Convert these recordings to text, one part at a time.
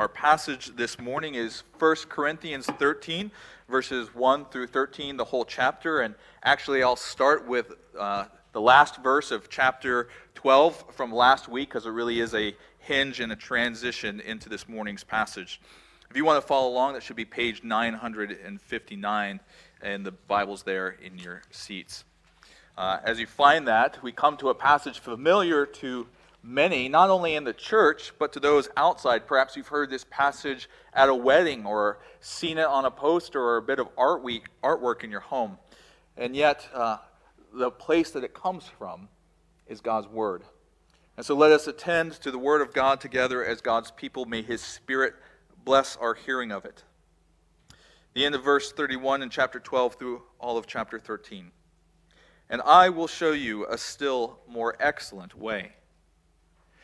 Our passage this morning is 1 Corinthians 13, verses 1 through 13, the whole chapter. And actually, I'll start with uh, the last verse of chapter 12 from last week because it really is a hinge and a transition into this morning's passage. If you want to follow along, that should be page 959, and the Bible's there in your seats. Uh, as you find that, we come to a passage familiar to many, not only in the church, but to those outside. Perhaps you've heard this passage at a wedding or seen it on a poster or a bit of art week, artwork in your home. And yet, uh, the place that it comes from is God's Word. And so let us attend to the Word of God together as God's people. May His Spirit bless our hearing of it. The end of verse 31 in chapter 12 through all of chapter 13. And I will show you a still more excellent way.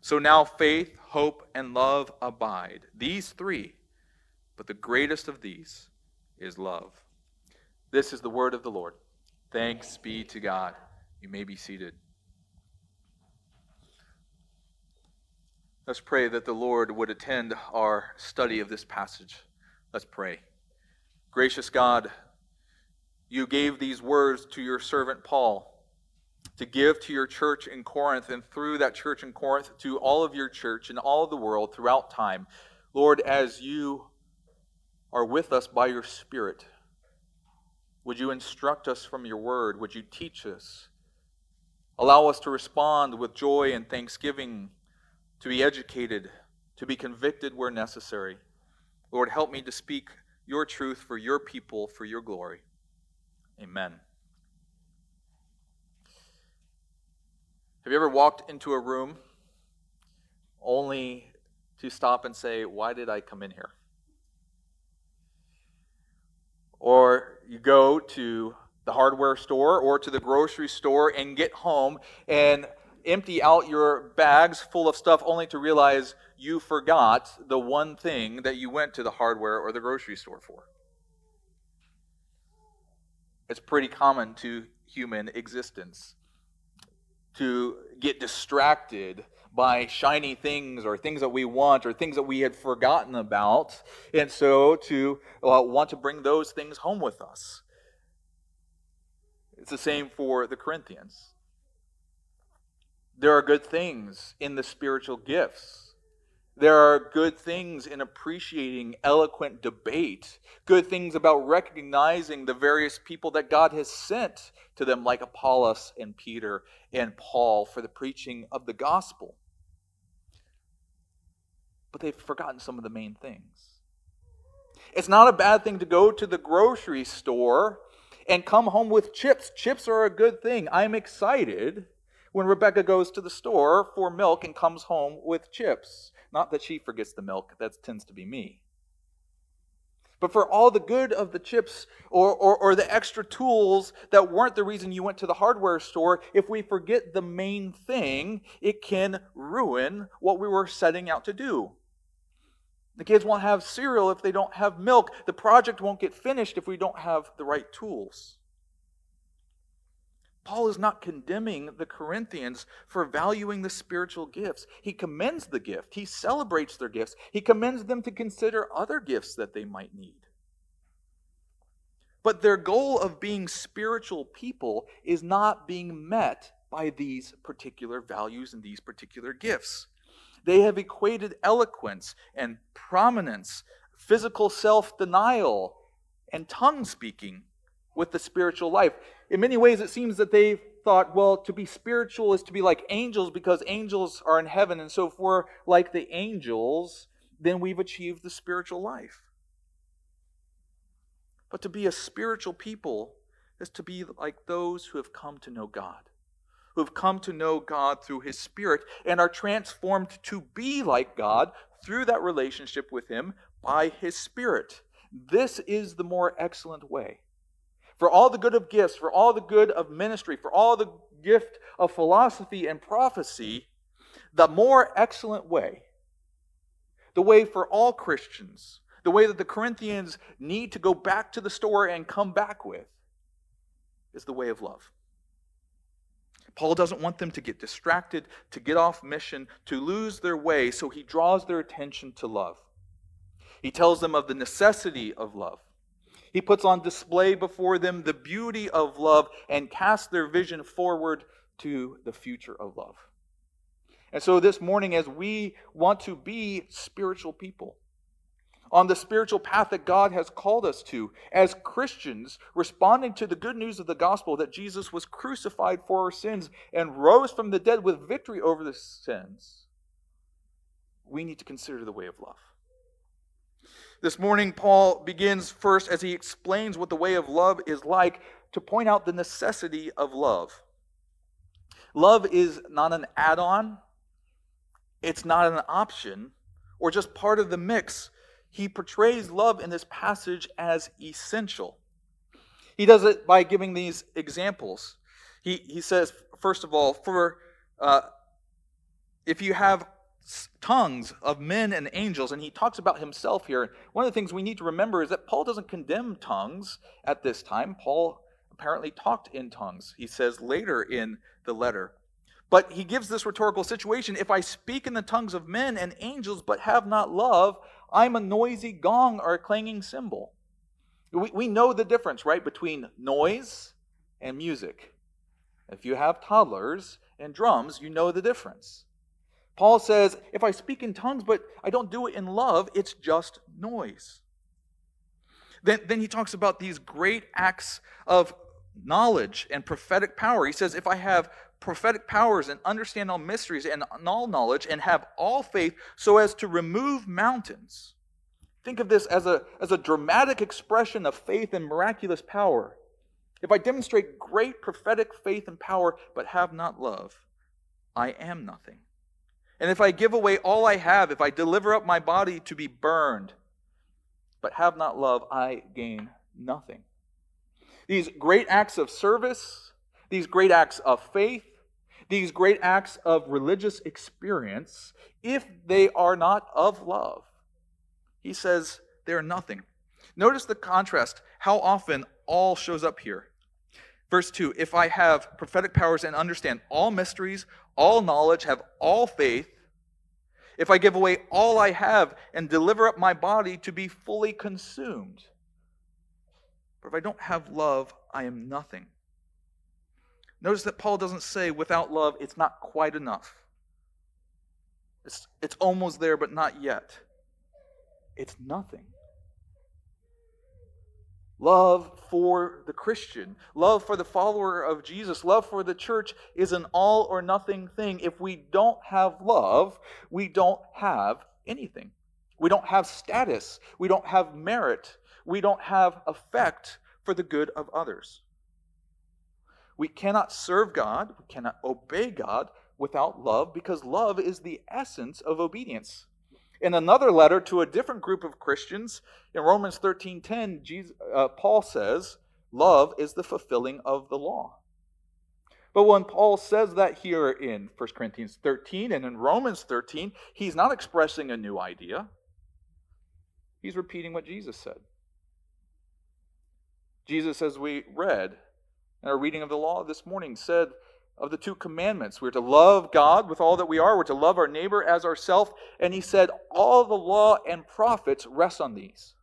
So now faith, hope, and love abide. These three, but the greatest of these is love. This is the word of the Lord. Thanks be to God. You may be seated. Let's pray that the Lord would attend our study of this passage. Let's pray. Gracious God, you gave these words to your servant Paul to give to your church in Corinth and through that church in Corinth to all of your church and all of the world throughout time. Lord, as you are with us by your Spirit, would you instruct us from your word? Would you teach us? Allow us to respond with joy and thanksgiving, to be educated, to be convicted where necessary. Lord, help me to speak your truth for your people, for your glory. Amen. Have you ever walked into a room only to stop and say, Why did I come in here? Or you go to the hardware store or to the grocery store and get home and empty out your bags full of stuff only to realize you forgot the one thing that you went to the hardware or the grocery store for. It's pretty common to human existence to get distracted by shiny things or things that we want or things that we had forgotten about, and so to uh, want to bring those things home with us. It's the same for the Corinthians. There are good things in the spiritual gifts. There are good things in appreciating eloquent debate, good things about recognizing the various people that God has sent to them, like Apollos and Peter and Paul, for the preaching of the gospel. But they've forgotten some of the main things. It's not a bad thing to go to the grocery store and come home with chips. Chips are a good thing. I'm excited when Rebecca goes to the store for milk and comes home with chips. Not that she forgets the milk, that tends to be me. But for all the good of the chips or, or, or, the extra tools that weren't the reason you went to the hardware store, if we forget the main thing, it can ruin what we were setting out to do. The kids won't have cereal if they don't have milk. The project won't get finished if we don't have the right tools. Paul is not condemning the Corinthians for valuing the spiritual gifts. He commends the gift, he celebrates their gifts, he commends them to consider other gifts that they might need. But their goal of being spiritual people is not being met by these particular values and these particular gifts. They have equated eloquence and prominence, physical self denial, and tongue speaking with the spiritual life. In many ways, it seems that they thought, well, to be spiritual is to be like angels because angels are in heaven. And so, if we're like the angels, then we've achieved the spiritual life. But to be a spiritual people is to be like those who have come to know God who have come to know God through His Spirit and are transformed to be like God through that relationship with Him by His Spirit. This is the more excellent way. For all the good of gifts, for all the good of ministry, for all the gift of philosophy and prophecy, the more excellent way, the way for all Christians, the way that the Corinthians need to go back to the store and come back with, is the way of love. Paul doesn't want them to get distracted, to get off mission, to lose their way, so he draws their attention to love. He tells them of the necessity of love. He puts on display before them the beauty of love and casts their vision forward to the future of love. And so this morning, as we want to be spiritual people, on the spiritual path that God has called us to as Christians, responding to the good news of the gospel that Jesus was crucified for our sins and rose from the dead with victory over the sins, we need to consider the way of love. This morning, Paul begins first as he explains what the way of love is like to point out the necessity of love. Love is not an add on, it's not an option or just part of the mix he portrays love in this passage as essential. He does it by giving these examples. He, he says, first of all, for uh, if you have tongues of men and angels, and he talks about himself here. One of the things we need to remember is that Paul doesn't condemn tongues at this time. Paul apparently talked in tongues, he says later in the letter. But he gives this rhetorical situation if I speak in the tongues of men and angels but have not love, I'm a noisy gong or a clanging cymbal. We, we know the difference, right, between noise and music. If you have toddlers and drums, you know the difference. Paul says, if I speak in tongues but I don't do it in love, it's just noise. Then, then he talks about these great acts of knowledge and prophetic power. He says, if I have prophetic powers and understand all mysteries and all knowledge and have all faith so as to remove mountains. Think of this as a, as a dramatic expression of faith and miraculous power. If I demonstrate great prophetic faith and power but have not love, I am nothing. And if I give away all I have, if I deliver up my body to be burned but have not love, I gain nothing. These great acts of service, these great acts of faith, these great acts of religious experience, if they are not of love, he says they're nothing. Notice the contrast, how often all shows up here. Verse 2 If I have prophetic powers and understand all mysteries, all knowledge, have all faith, if I give away all I have and deliver up my body to be fully consumed, but if I don't have love, I am nothing. Notice that Paul doesn't say without love, it's not quite enough. It's, it's almost there, but not yet. It's nothing. Love for the Christian, love for the follower of Jesus, love for the church is an all or nothing thing. If we don't have love, we don't have anything. We don't have status. We don't have merit. We don't have effect for the good of others. We cannot serve God, we cannot obey God without love because love is the essence of obedience. In another letter to a different group of Christians, in Romans 13:10, Jesus, uh, Paul says, "Love is the fulfilling of the law." But when Paul says that here in 1 Corinthians 13 and in Romans 13, he's not expressing a new idea. He's repeating what Jesus said. Jesus, as we read in our reading of the law this morning, said of the two commandments, we're to love God with all that we are, we're to love our neighbor as ourselves. And he said, all the law and prophets rest on these.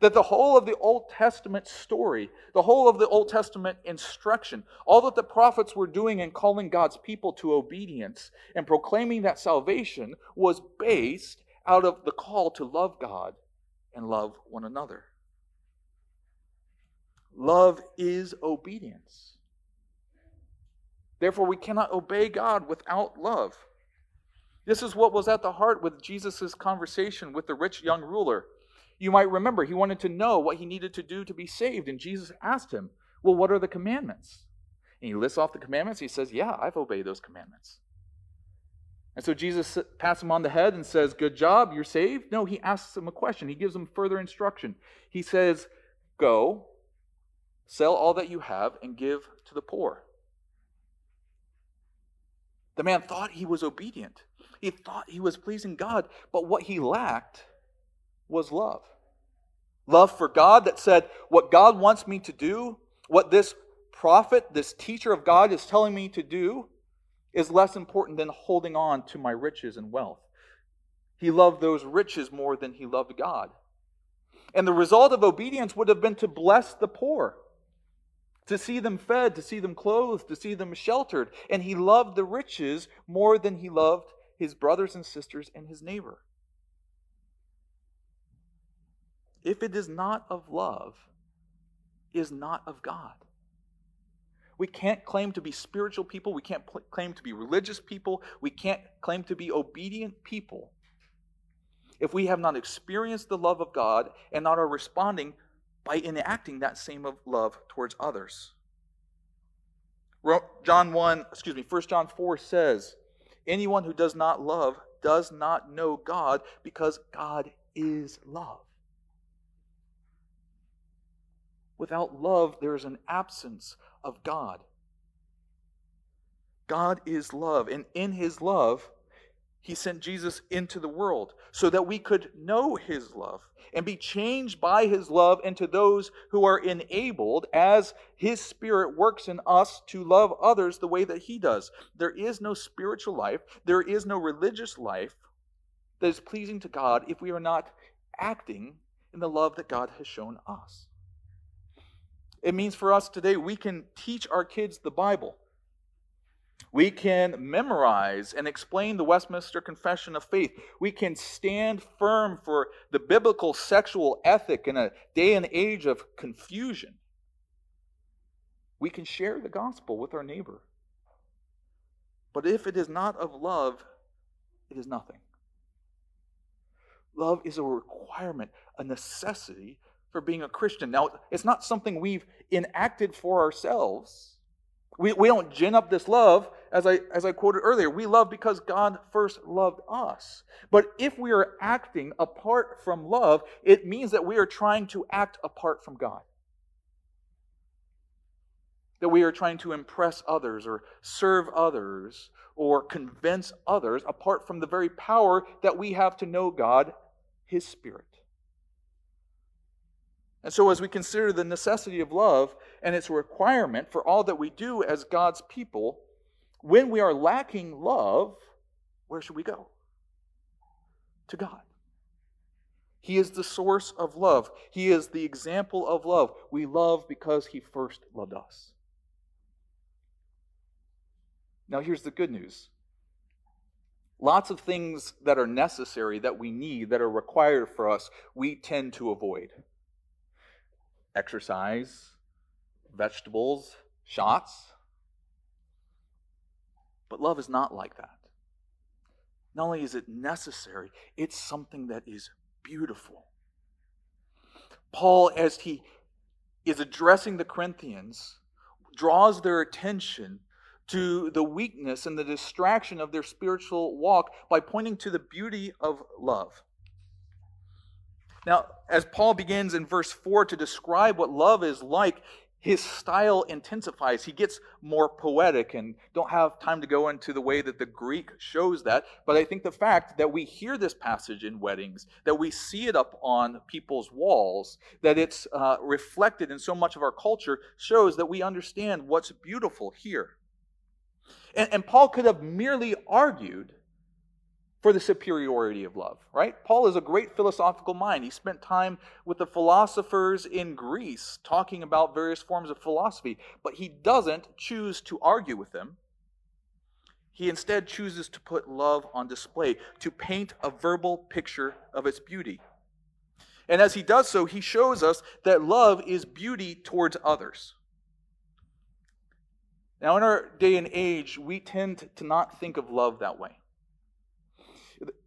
That the whole of the Old Testament story, the whole of the Old Testament instruction, all that the prophets were doing in calling God's people to obedience and proclaiming that salvation was based out of the call to love God and love one another. Love is obedience. Therefore, we cannot obey God without love. This is what was at the heart with Jesus' conversation with the rich young ruler. You might remember he wanted to know what he needed to do to be saved, and Jesus asked him, Well, what are the commandments? And he lists off the commandments. He says, Yeah, I've obeyed those commandments. And so Jesus pats him on the head and says, Good job, you're saved. No, he asks him a question. He gives him further instruction. He says, Go, sell all that you have, and give to the poor. The man thought he was obedient, he thought he was pleasing God, but what he lacked was love. Love for God that said, What God wants me to do, what this prophet, this teacher of God is telling me to do, is less important than holding on to my riches and wealth. He loved those riches more than he loved God. And the result of obedience would have been to bless the poor, to see them fed, to see them clothed, to see them sheltered. And he loved the riches more than he loved his brothers and sisters and his neighbor. if it is not of love, is not of God. We can't claim to be spiritual people. We can't pl- claim to be religious people. We can't claim to be obedient people if we have not experienced the love of God and not are responding by enacting that same of love towards others. John 1, excuse me, 1 John 4 says, Anyone who does not love does not know God because God is love. Without love, there is an absence of God. God is love, and in his love, he sent Jesus into the world so that we could know his love and be changed by his love into those who are enabled as his spirit works in us to love others the way that he does. There is no spiritual life, there is no religious life that is pleasing to God if we are not acting in the love that God has shown us. It means for us today, we can teach our kids the Bible. We can memorize and explain the Westminster Confession of Faith. We can stand firm for the biblical sexual ethic in a day and age of confusion. We can share the gospel with our neighbor. But if it is not of love, it is nothing. Love is a requirement, a necessity for being a Christian. Now, it's not something we've enacted for ourselves. We, we don't gin up this love, as I, as I quoted earlier. We love because God first loved us. But if we are acting apart from love, it means that we are trying to act apart from God. That we are trying to impress others or serve others or convince others apart from the very power that we have to know God, His Spirit. And so, as we consider the necessity of love and its requirement for all that we do as God's people, when we are lacking love, where should we go? To God. He is the source of love, He is the example of love. We love because He first loved us. Now, here's the good news lots of things that are necessary, that we need, that are required for us, we tend to avoid exercise, vegetables, shots. But love is not like that. Not only is it necessary, it's something that is beautiful. Paul, as he is addressing the Corinthians, draws their attention to the weakness and the distraction of their spiritual walk by pointing to the beauty of love. Now, as Paul begins in verse 4 to describe what love is like, his style intensifies. He gets more poetic, and don't have time to go into the way that the Greek shows that. But I think the fact that we hear this passage in weddings, that we see it up on people's walls, that it's uh, reflected in so much of our culture, shows that we understand what's beautiful here. And, and Paul could have merely argued for the superiority of love, right? Paul is a great philosophical mind. He spent time with the philosophers in Greece talking about various forms of philosophy, but he doesn't choose to argue with them. He instead chooses to put love on display, to paint a verbal picture of its beauty. And as he does so, he shows us that love is beauty towards others. Now, in our day and age, we tend to not think of love that way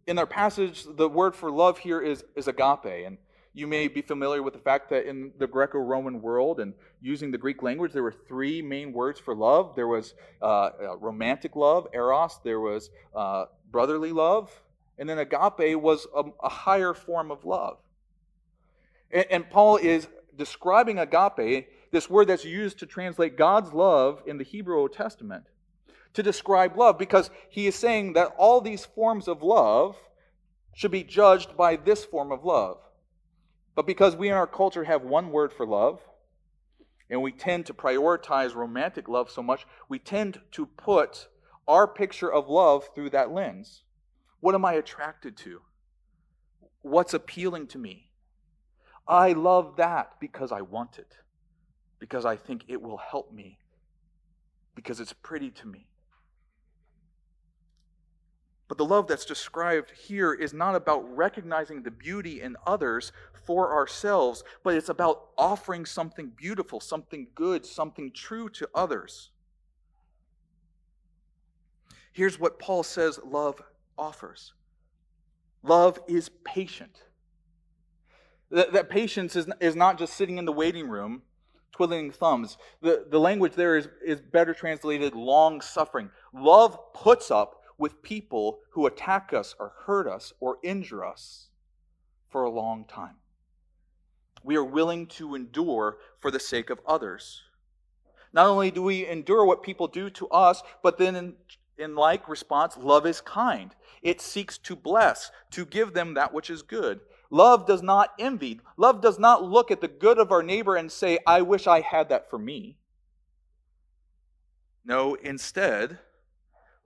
in our passage, the word for love here is, is agape. And you may be familiar with the fact that in the Greco Roman world and using the Greek language, there were three main words for love there was uh, romantic love, eros, there was uh, brotherly love, and then agape was a, a higher form of love. And, and Paul is describing agape, this word that's used to translate God's love in the Hebrew Old Testament to describe love because he is saying that all these forms of love should be judged by this form of love. But because we in our culture have one word for love, and we tend to prioritize romantic love so much, we tend to put our picture of love through that lens. What am I attracted to? What's appealing to me? I love that because I want it, because I think it will help me, because it's pretty to me. But the love that's described here is not about recognizing the beauty in others for ourselves, but it's about offering something beautiful, something good, something true to others. Here's what Paul says love offers love is patient. That, that patience is, is not just sitting in the waiting room twiddling thumbs. The, the language there is, is better translated long suffering. Love puts up with people who attack us or hurt us or injure us for a long time. We are willing to endure for the sake of others. Not only do we endure what people do to us, but then in, in like response, love is kind. It seeks to bless, to give them that which is good. Love does not envy. Love does not look at the good of our neighbor and say, I wish I had that for me. No, instead,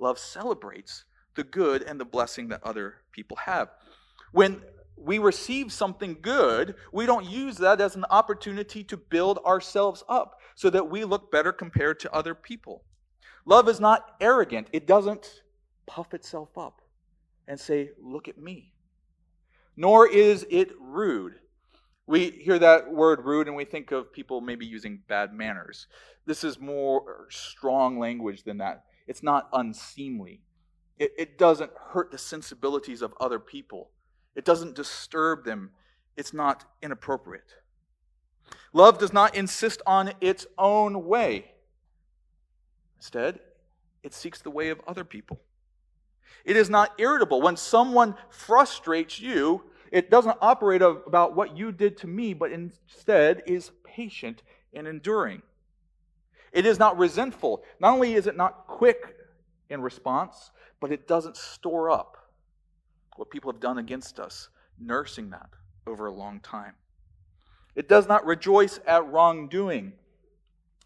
Love celebrates the good and the blessing that other people have. When we receive something good, we don't use that as an opportunity to build ourselves up so that we look better compared to other people. Love is not arrogant, it doesn't puff itself up and say, Look at me. Nor is it rude. We hear that word rude and we think of people maybe using bad manners. This is more strong language than that. It's not unseemly. It, it doesn't hurt the sensibilities of other people. It doesn't disturb them. It's not inappropriate. Love does not insist on its own way. Instead, it seeks the way of other people. It is not irritable. When someone frustrates you, it doesn't operate about what you did to me, but instead is patient and enduring. It is not resentful. Not only is it not quick in response, but it doesn't store up what people have done against us, nursing that over a long time. It does not rejoice at wrongdoing.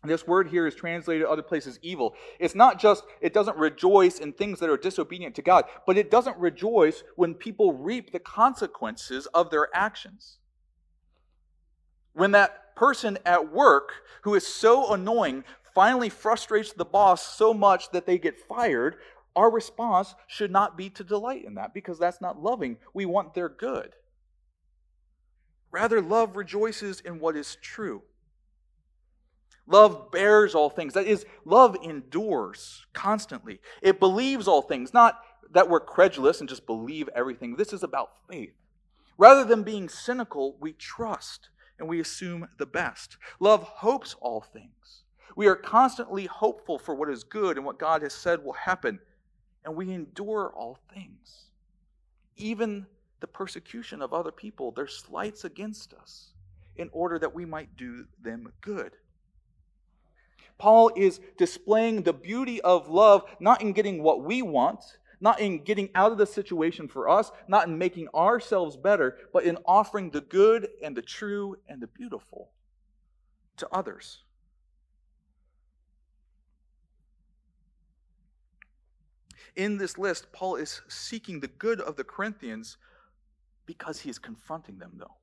This word here is translated other places evil. It's not just, it doesn't rejoice in things that are disobedient to God, but it doesn't rejoice when people reap the consequences of their actions. When that person at work who is so annoying finally frustrates the boss so much that they get fired, our response should not be to delight in that because that's not loving. We want their good. Rather, love rejoices in what is true. Love bears all things. That is, love endures constantly. It believes all things, not that we're credulous and just believe everything. This is about faith. Rather than being cynical, we trust and we assume the best. Love hopes all things. We are constantly hopeful for what is good and what God has said will happen, and we endure all things. Even the persecution of other people, their slights against us, in order that we might do them good. Paul is displaying the beauty of love not in getting what we want, not in getting out of the situation for us, not in making ourselves better, but in offering the good and the true and the beautiful to others. In this list, Paul is seeking the good of the Corinthians because he is confronting them, though.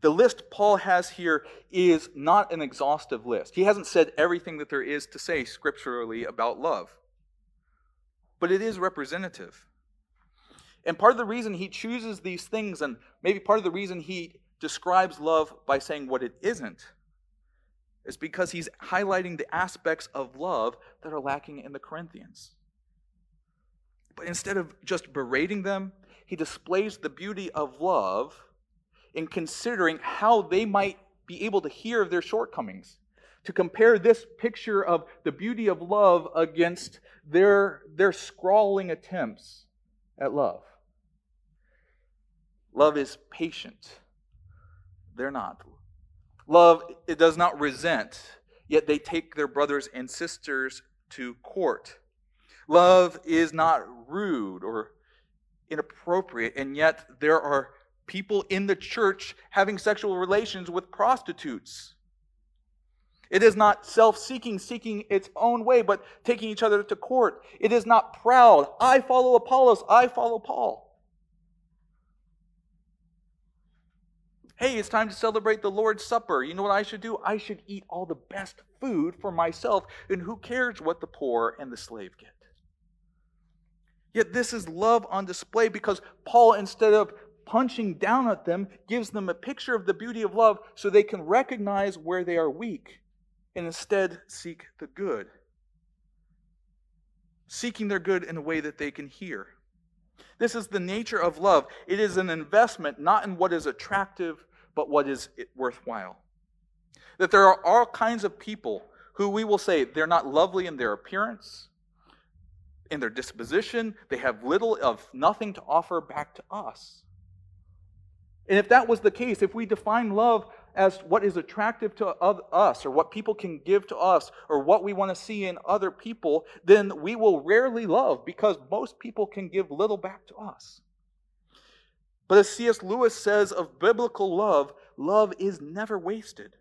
The list Paul has here is not an exhaustive list. He hasn't said everything that there is to say scripturally about love, but it is representative. And part of the reason he chooses these things, and maybe part of the reason he describes love by saying what it isn't, is because he's highlighting the aspects of love that are lacking in the Corinthians. But instead of just berating them, he displays the beauty of love in considering how they might be able to hear of their shortcomings. To compare this picture of the beauty of love against their, their scrawling attempts at love. Love is patient. They're not. Love, it does not resent, yet they take their brothers and sisters to court. Love is not rude or inappropriate, and yet there are people in the church having sexual relations with prostitutes. It is not self seeking, seeking its own way, but taking each other to court. It is not proud. I follow Apollos, I follow Paul. Hey, it's time to celebrate the Lord's Supper. You know what I should do? I should eat all the best food for myself, and who cares what the poor and the slave get? Yet this is love on display because Paul, instead of punching down at them, gives them a picture of the beauty of love so they can recognize where they are weak and instead seek the good. Seeking their good in a way that they can hear. This is the nature of love. It is an investment not in what is attractive, but what is worthwhile. That there are all kinds of people who we will say they're not lovely in their appearance, in their disposition, they have little of nothing to offer back to us. And if that was the case, if we define love as what is attractive to us or what people can give to us or what we want to see in other people, then we will rarely love because most people can give little back to us. But as C.S. Lewis says of biblical love, love is never wasted.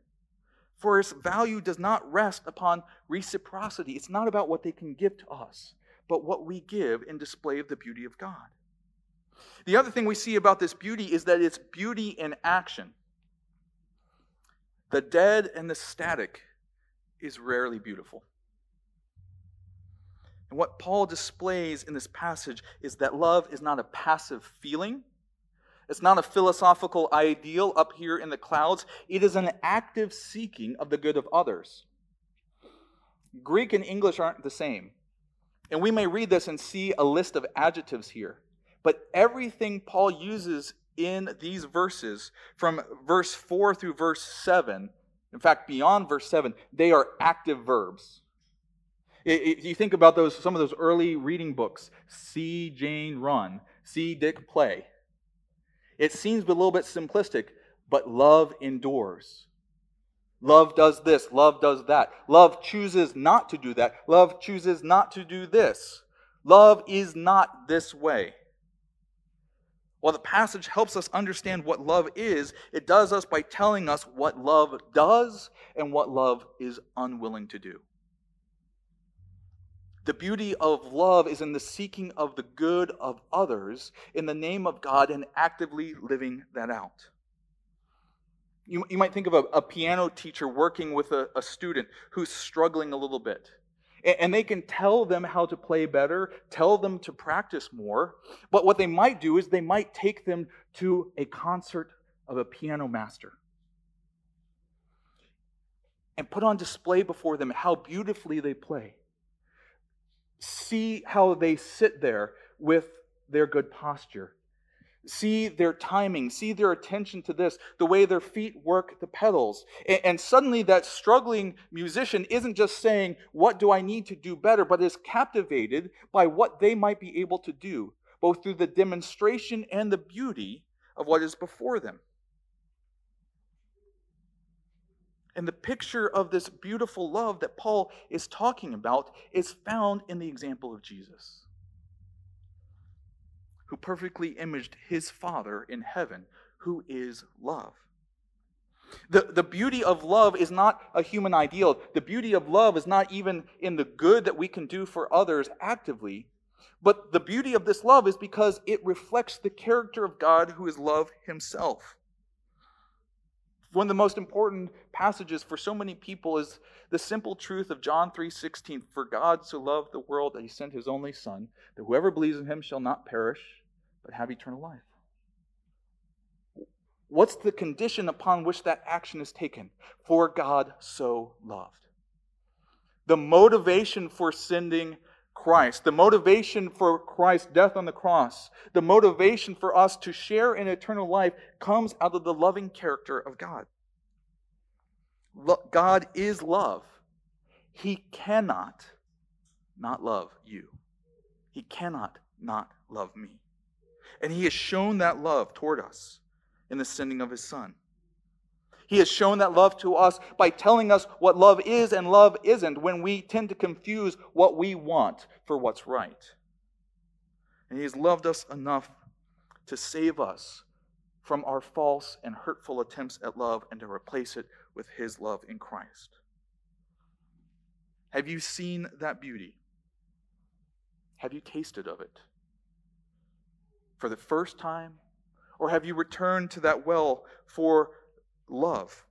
For its value does not rest upon reciprocity. It's not about what they can give to us, but what we give in display of the beauty of God. The other thing we see about this beauty is that it's beauty in action. The dead and the static is rarely beautiful. And what Paul displays in this passage is that love is not a passive feeling. It's not a philosophical ideal up here in the clouds. It is an active seeking of the good of others. Greek and English aren't the same. And we may read this and see a list of adjectives here. But everything Paul uses in these verses, from verse 4 through verse 7, in fact, beyond verse 7, they are active verbs. If you think about those, some of those early reading books, see Jane run, see Dick play. It seems a little bit simplistic, but love endures. Love does this, love does that. Love chooses not to do that. Love chooses not to do this. Love is not this way. While the passage helps us understand what love is, it does us by telling us what love does and what love is unwilling to do. The beauty of love is in the seeking of the good of others in the name of God and actively living that out. You, you might think of a, a piano teacher working with a, a student who's struggling a little bit. And, they can tell them how to play better, tell them to practice more. But what they might do is they might take them to a concert of a piano master and put on display before them how beautifully they play. See how they sit there with their good posture See their timing, see their attention to this, the way their feet work the pedals. And, suddenly, that struggling musician isn't just saying, What do I need to do better? but is captivated by what they might be able to do, both through the demonstration and the beauty of what is before them. And the picture of this beautiful love that Paul is talking about is found in the example of Jesus, who perfectly imaged his Father in heaven, who is love. The, the beauty of love is not a human ideal. The beauty of love is not even in the good that we can do for others actively. But the beauty of this love is because it reflects the character of God who is love himself. One of the most important passages for so many people is the simple truth of John 3:16, "For God so loved the world that he sent his only son, that whoever believes in him shall not perish, but have eternal life." What's the condition upon which that action is taken? For God so loved. The motivation for sending Christ, the motivation for Christ's death on the cross, the motivation for us to share in eternal life comes out of the loving character of God. God is love. He cannot not love you. He cannot not love me. And He has shown that love toward us in the sending of His Son. He has shown that love to us by telling us what love is and love isn't when we tend to confuse what we want for what's right. And He has loved us enough to save us from our false and hurtful attempts at love and to replace it with His love in Christ. Have you seen that beauty? Have you tasted of it? For the first time? Or have you returned to that well for love.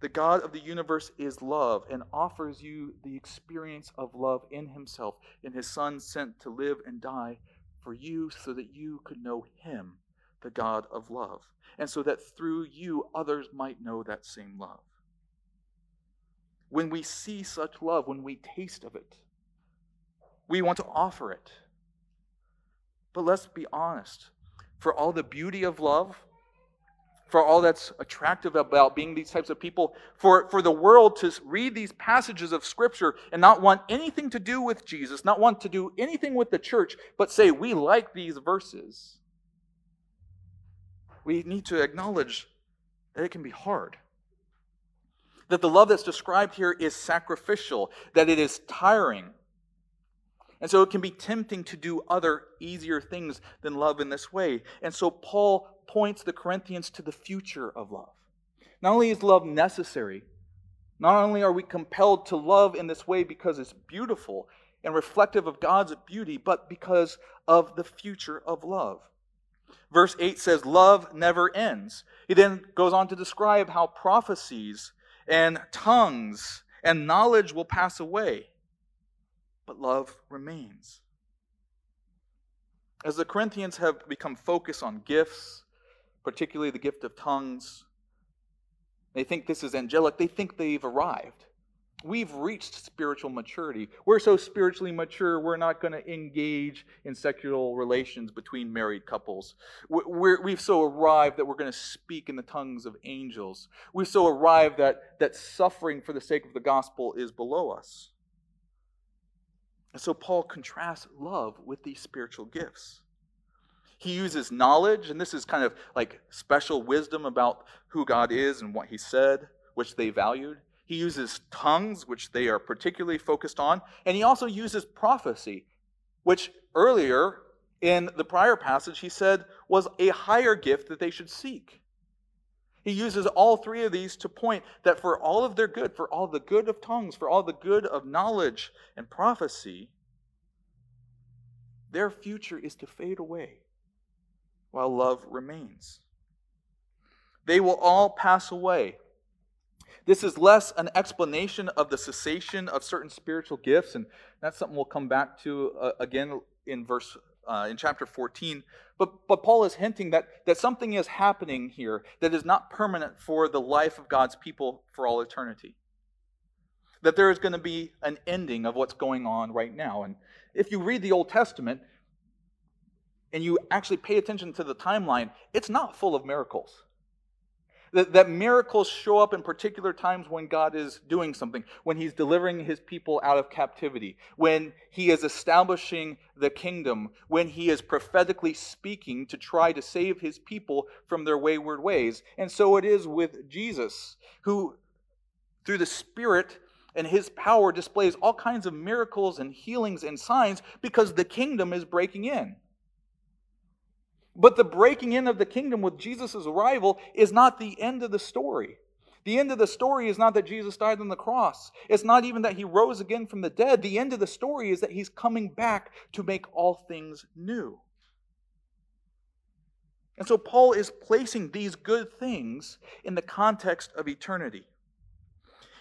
The God of the universe is love and offers you the experience of love in Himself, in His Son sent to live and die for you so that you could know Him, the God of love, and so that through you others might know that same love. When we see such love, when we taste of it, we want to offer it. But let's be honest. For all the beauty of love, for all that's attractive about being these types of people, for, for the world to read these passages of Scripture and not want anything to do with Jesus, not want to do anything with the church, but say, we like these verses. We need to acknowledge that it can be hard. That the love that's described here is sacrificial, that it is tiring. And so it can be tempting to do other easier things than love in this way. And so Paul points the Corinthians to the future of love. Not only is love necessary, not only are we compelled to love in this way because it's beautiful and reflective of God's beauty, but because of the future of love. Verse 8 says, Love never ends. He then goes on to describe how prophecies and tongues and knowledge will pass away, but love remains. As the Corinthians have become focused on gifts particularly the gift of tongues. They think this is angelic. They think they've arrived. We've reached spiritual maturity. We're so spiritually mature, we're not going to engage in sexual relations between married couples. we have so arrived that we're going to speak in the tongues of angels. We've so arrived that, that suffering for the sake of the gospel is below us. And so Paul contrasts love with these spiritual gifts. He uses knowledge, and this is kind of like special wisdom about who God is and what He said, which they valued. He uses tongues, which they are particularly focused on. And he also uses prophecy, which earlier in the prior passage he said was a higher gift that they should seek. He uses all three of these to point that for all of their good, for all the good of tongues, for all the good of knowledge and prophecy, their future is to fade away while love remains. They will all pass away. This is less an explanation of the cessation of certain spiritual gifts, and that's something we'll come back to uh, again in verse uh, in chapter 14. But, but Paul is hinting that, that something is happening here that is not permanent for the life of God's people for all eternity. That there is going to be an ending of what's going on right now. And if you read the Old Testament, and you actually pay attention to the timeline, it's not full of miracles. That, that miracles show up in particular times when God is doing something, when He's delivering His people out of captivity, when He is establishing the kingdom, when He is prophetically speaking to try to save His people from their wayward ways. And so it is with Jesus, who through the Spirit and his power displays all kinds of miracles and healings and signs because the kingdom is breaking in. But the breaking in of the kingdom with Jesus' arrival is not the end of the story. The end of the story is not that Jesus died on the cross. It's not even that he rose again from the dead. The end of the story is that he's coming back to make all things new. And so Paul is placing these good things in the context of eternity.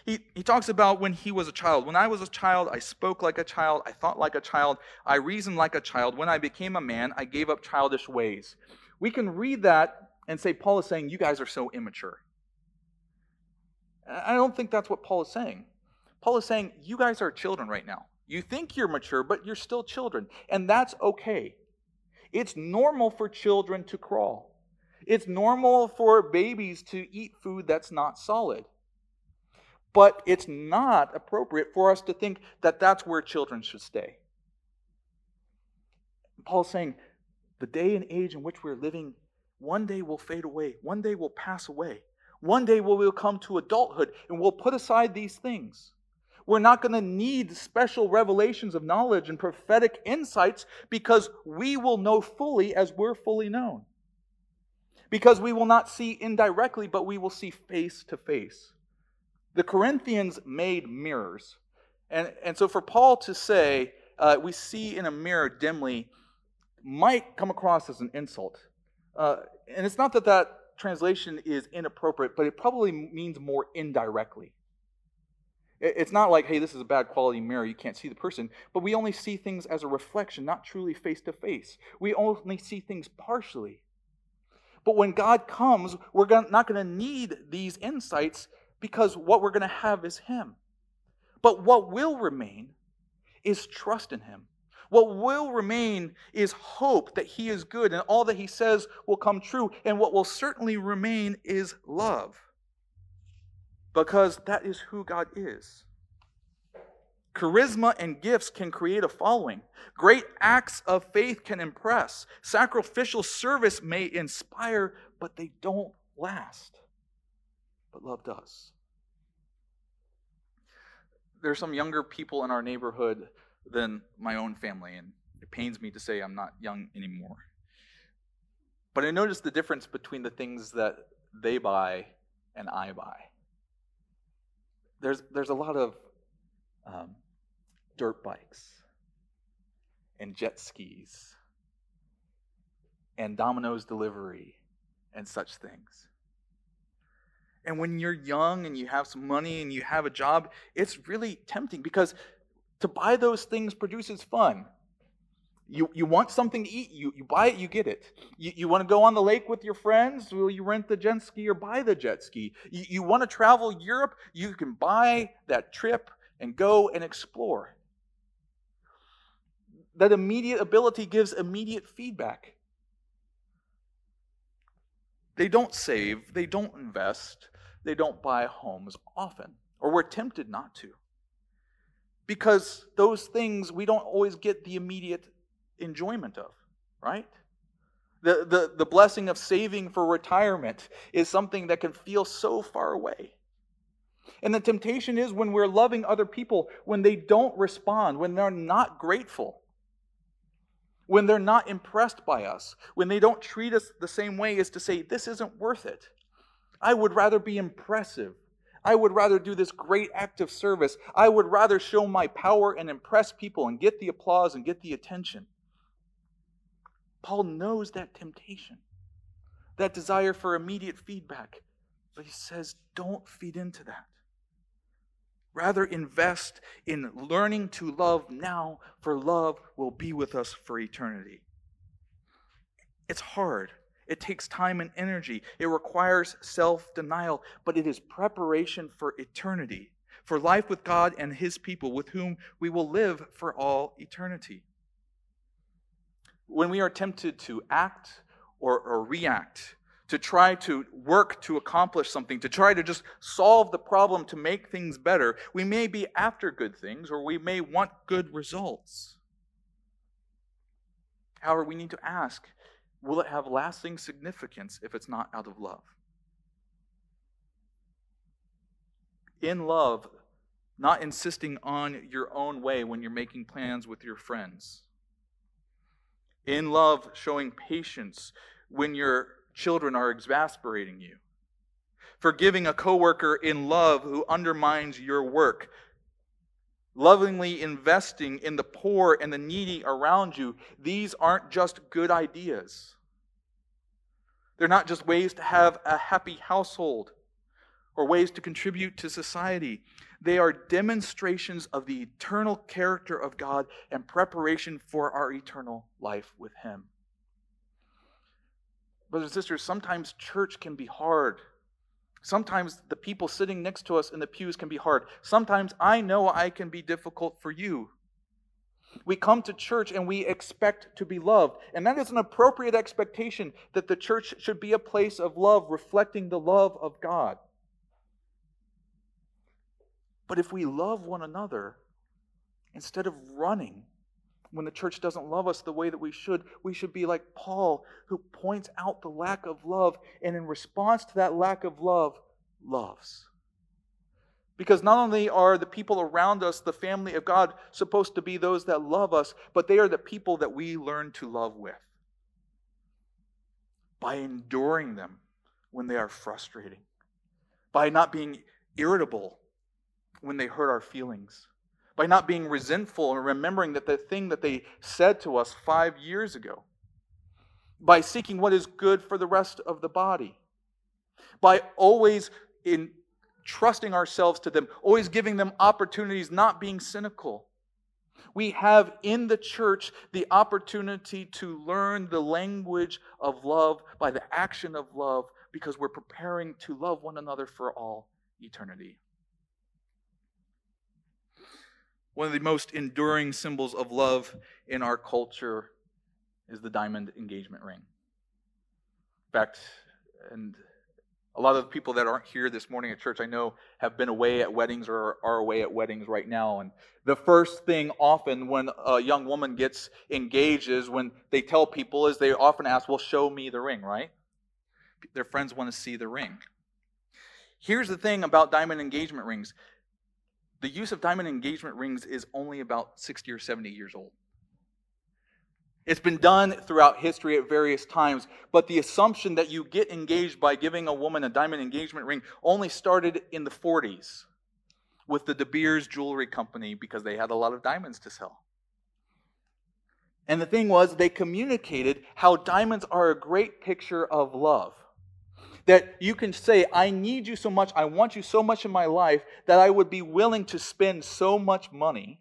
He, he talks about when he was a child. When I was a child, I spoke like a child, I thought like a child, I reasoned like a child. When I became a man, I gave up childish ways. We can read that and say, Paul is saying, You guys are so immature. I don't think that's what Paul is saying. Paul is saying, You guys are children right now. You think you're mature, but you're still children. And that's okay. It's normal for children to crawl. It's normal for babies to eat food that's not solid. But it's not appropriate for us to think that that's where children should stay. Paul's saying the day and age in which we're living one day will fade away, one day will pass away. One day we will come to adulthood and we'll put aside these things. We're not going to need special revelations of knowledge and prophetic insights because we will know fully as we're fully known. Because we will not see indirectly, but we will see face to face. The Corinthians made mirrors. And, and so for Paul to say, uh, we see in a mirror dimly, might come across as an insult. Uh, and it's not that that translation is inappropriate, but it probably means more indirectly. It's not like, hey, this is a bad quality mirror, you can't see the person, but we only see things as a reflection, not truly face to face. We only see things partially. But when God comes, we're not going to need these insights because what we're going to have is Him. But what will remain is trust in Him. What will remain is hope that He is good and all that He says will come true. And what will certainly remain is love because that is who God is. Charisma and gifts can create a following. Great acts of faith can impress. Sacrificial service may inspire, but they don't last. But love does. There are some younger people in our neighborhood than my own family, and it pains me to say I'm not young anymore. But I notice the difference between the things that they buy and I buy there's, there's a lot of um, dirt bikes and jet skis and Domino's delivery and such things. And when you're young and you have some money and you have a job, it's really tempting because to buy those things produces fun. You, you want something to eat, you, you buy it, you get it. You, you want to go on the lake with your friends, will you rent the jet ski or buy the jet ski? You, you want to travel Europe, you can buy that trip and go and explore. That immediate ability gives immediate feedback. They don't save, they don't invest, they don't buy homes often, or we're tempted not to. Because those things, we don't always get the immediate enjoyment of, right? The, the, the blessing of saving for retirement is something that can feel so far away. And the temptation is when we're loving other people, when they don't respond, when they're not grateful, when they're not impressed by us, when they don't treat us the same way as to say, this isn't worth it. I would rather be impressive. I would rather do this great act of service. I would rather show my power and impress people and get the applause and get the attention. Paul knows that temptation, that desire for immediate feedback. But he says, don't feed into that. Rather, invest in learning to love now, for love will be with us for eternity. It's hard. It takes time and energy. It requires self denial, but it is preparation for eternity, for life with God and His people, with whom we will live for all eternity when we are tempted to act or, or react, to try to work to accomplish something, to try to just solve the problem to make things better, we may be after good things or we may want good results. However, we need to ask will it have lasting significance if it's not out of love? In love, not insisting on your own way when you're making plans with your friends. In love, showing patience when your children are exasperating you. Forgiving a coworker in love who undermines your work. Lovingly investing in the poor and the needy around you. These aren't just good ideas. They're not just ways to have a happy household or ways to contribute to society. They are demonstrations of the eternal character of God and preparation for our eternal life with Him. Brothers and sisters, sometimes church can be hard. Sometimes the people sitting next to us in the pews can be hard. Sometimes I know I can be difficult for you. We come to church and we expect to be loved. And that is an appropriate expectation that the church should be a place of love, reflecting the love of God. But if we love one another, instead of running when the church doesn't love us the way that we should, we should be like Paul, who points out the lack of love, and in response to that lack of love, loves. Because not only are the people around us, the family of God, supposed to be those that love us, but they are the people that we learn to love with. By enduring them when they are frustrating, by not being irritable when they hurt our feelings, by not being resentful and remembering that the thing that they said to us five years ago, by seeking what is good for the rest of the body, by always in trusting ourselves to them, always giving them opportunities, not being cynical. We have in the church the opportunity to learn the language of love by the action of love because we're preparing to love one another for all eternity. One of the most enduring symbols of love in our culture is the diamond engagement ring. In fact, and a lot of people that aren't here this morning at church, I know, have been away at weddings or are away at weddings right now. And the first thing often when a young woman gets engaged is when they tell people is they often ask, Well, show me the ring, right? Their friends want to see the ring. Here's the thing about diamond engagement rings the use of diamond engagement rings is only about 60 or 70 years old. It's been done throughout history at various times, but the assumption that you get engaged by giving a woman a diamond engagement ring only started in the 40s with the De Beers Jewelry Company because they had a lot of diamonds to sell. And the thing was, they communicated how diamonds are a great picture of love. That you can say, I need you so much, I want you so much in my life, that I would be willing to spend so much money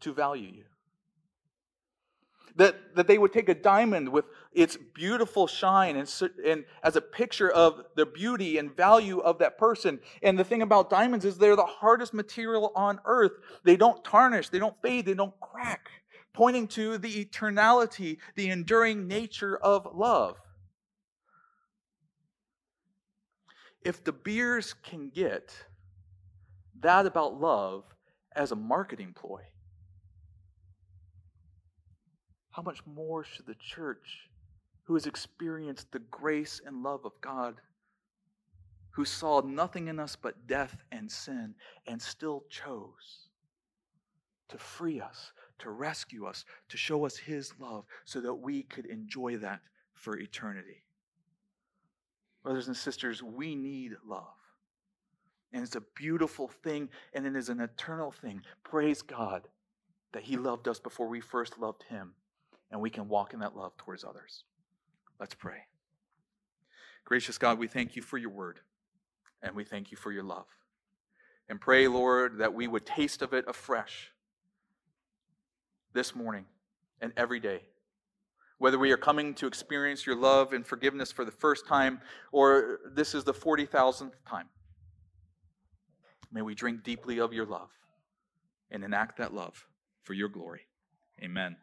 to value you. That, that they would take a diamond with its beautiful shine and, and as a picture of the beauty and value of that person. And the thing about diamonds is they're the hardest material on earth. They don't tarnish, they don't fade, they don't crack, pointing to the eternality, the enduring nature of love. If De Beers can get that about love as a marketing ploy, how much more should the church, who has experienced the grace and love of God, who saw nothing in us but death and sin, and still chose to free us, to rescue us, to show us His love, so that we could enjoy that for eternity? Brothers and sisters, we need love. And it's a beautiful thing, and it is an eternal thing. Praise God that He loved us before we first loved Him, and we can walk in that love towards others. Let's pray. Gracious God, we thank you for your word, and we thank you for your love. And pray, Lord, that we would taste of it afresh this morning and every day whether we are coming to experience your love and forgiveness for the first time or this is the 40,000th time. May we drink deeply of your love and enact that love for your glory. Amen.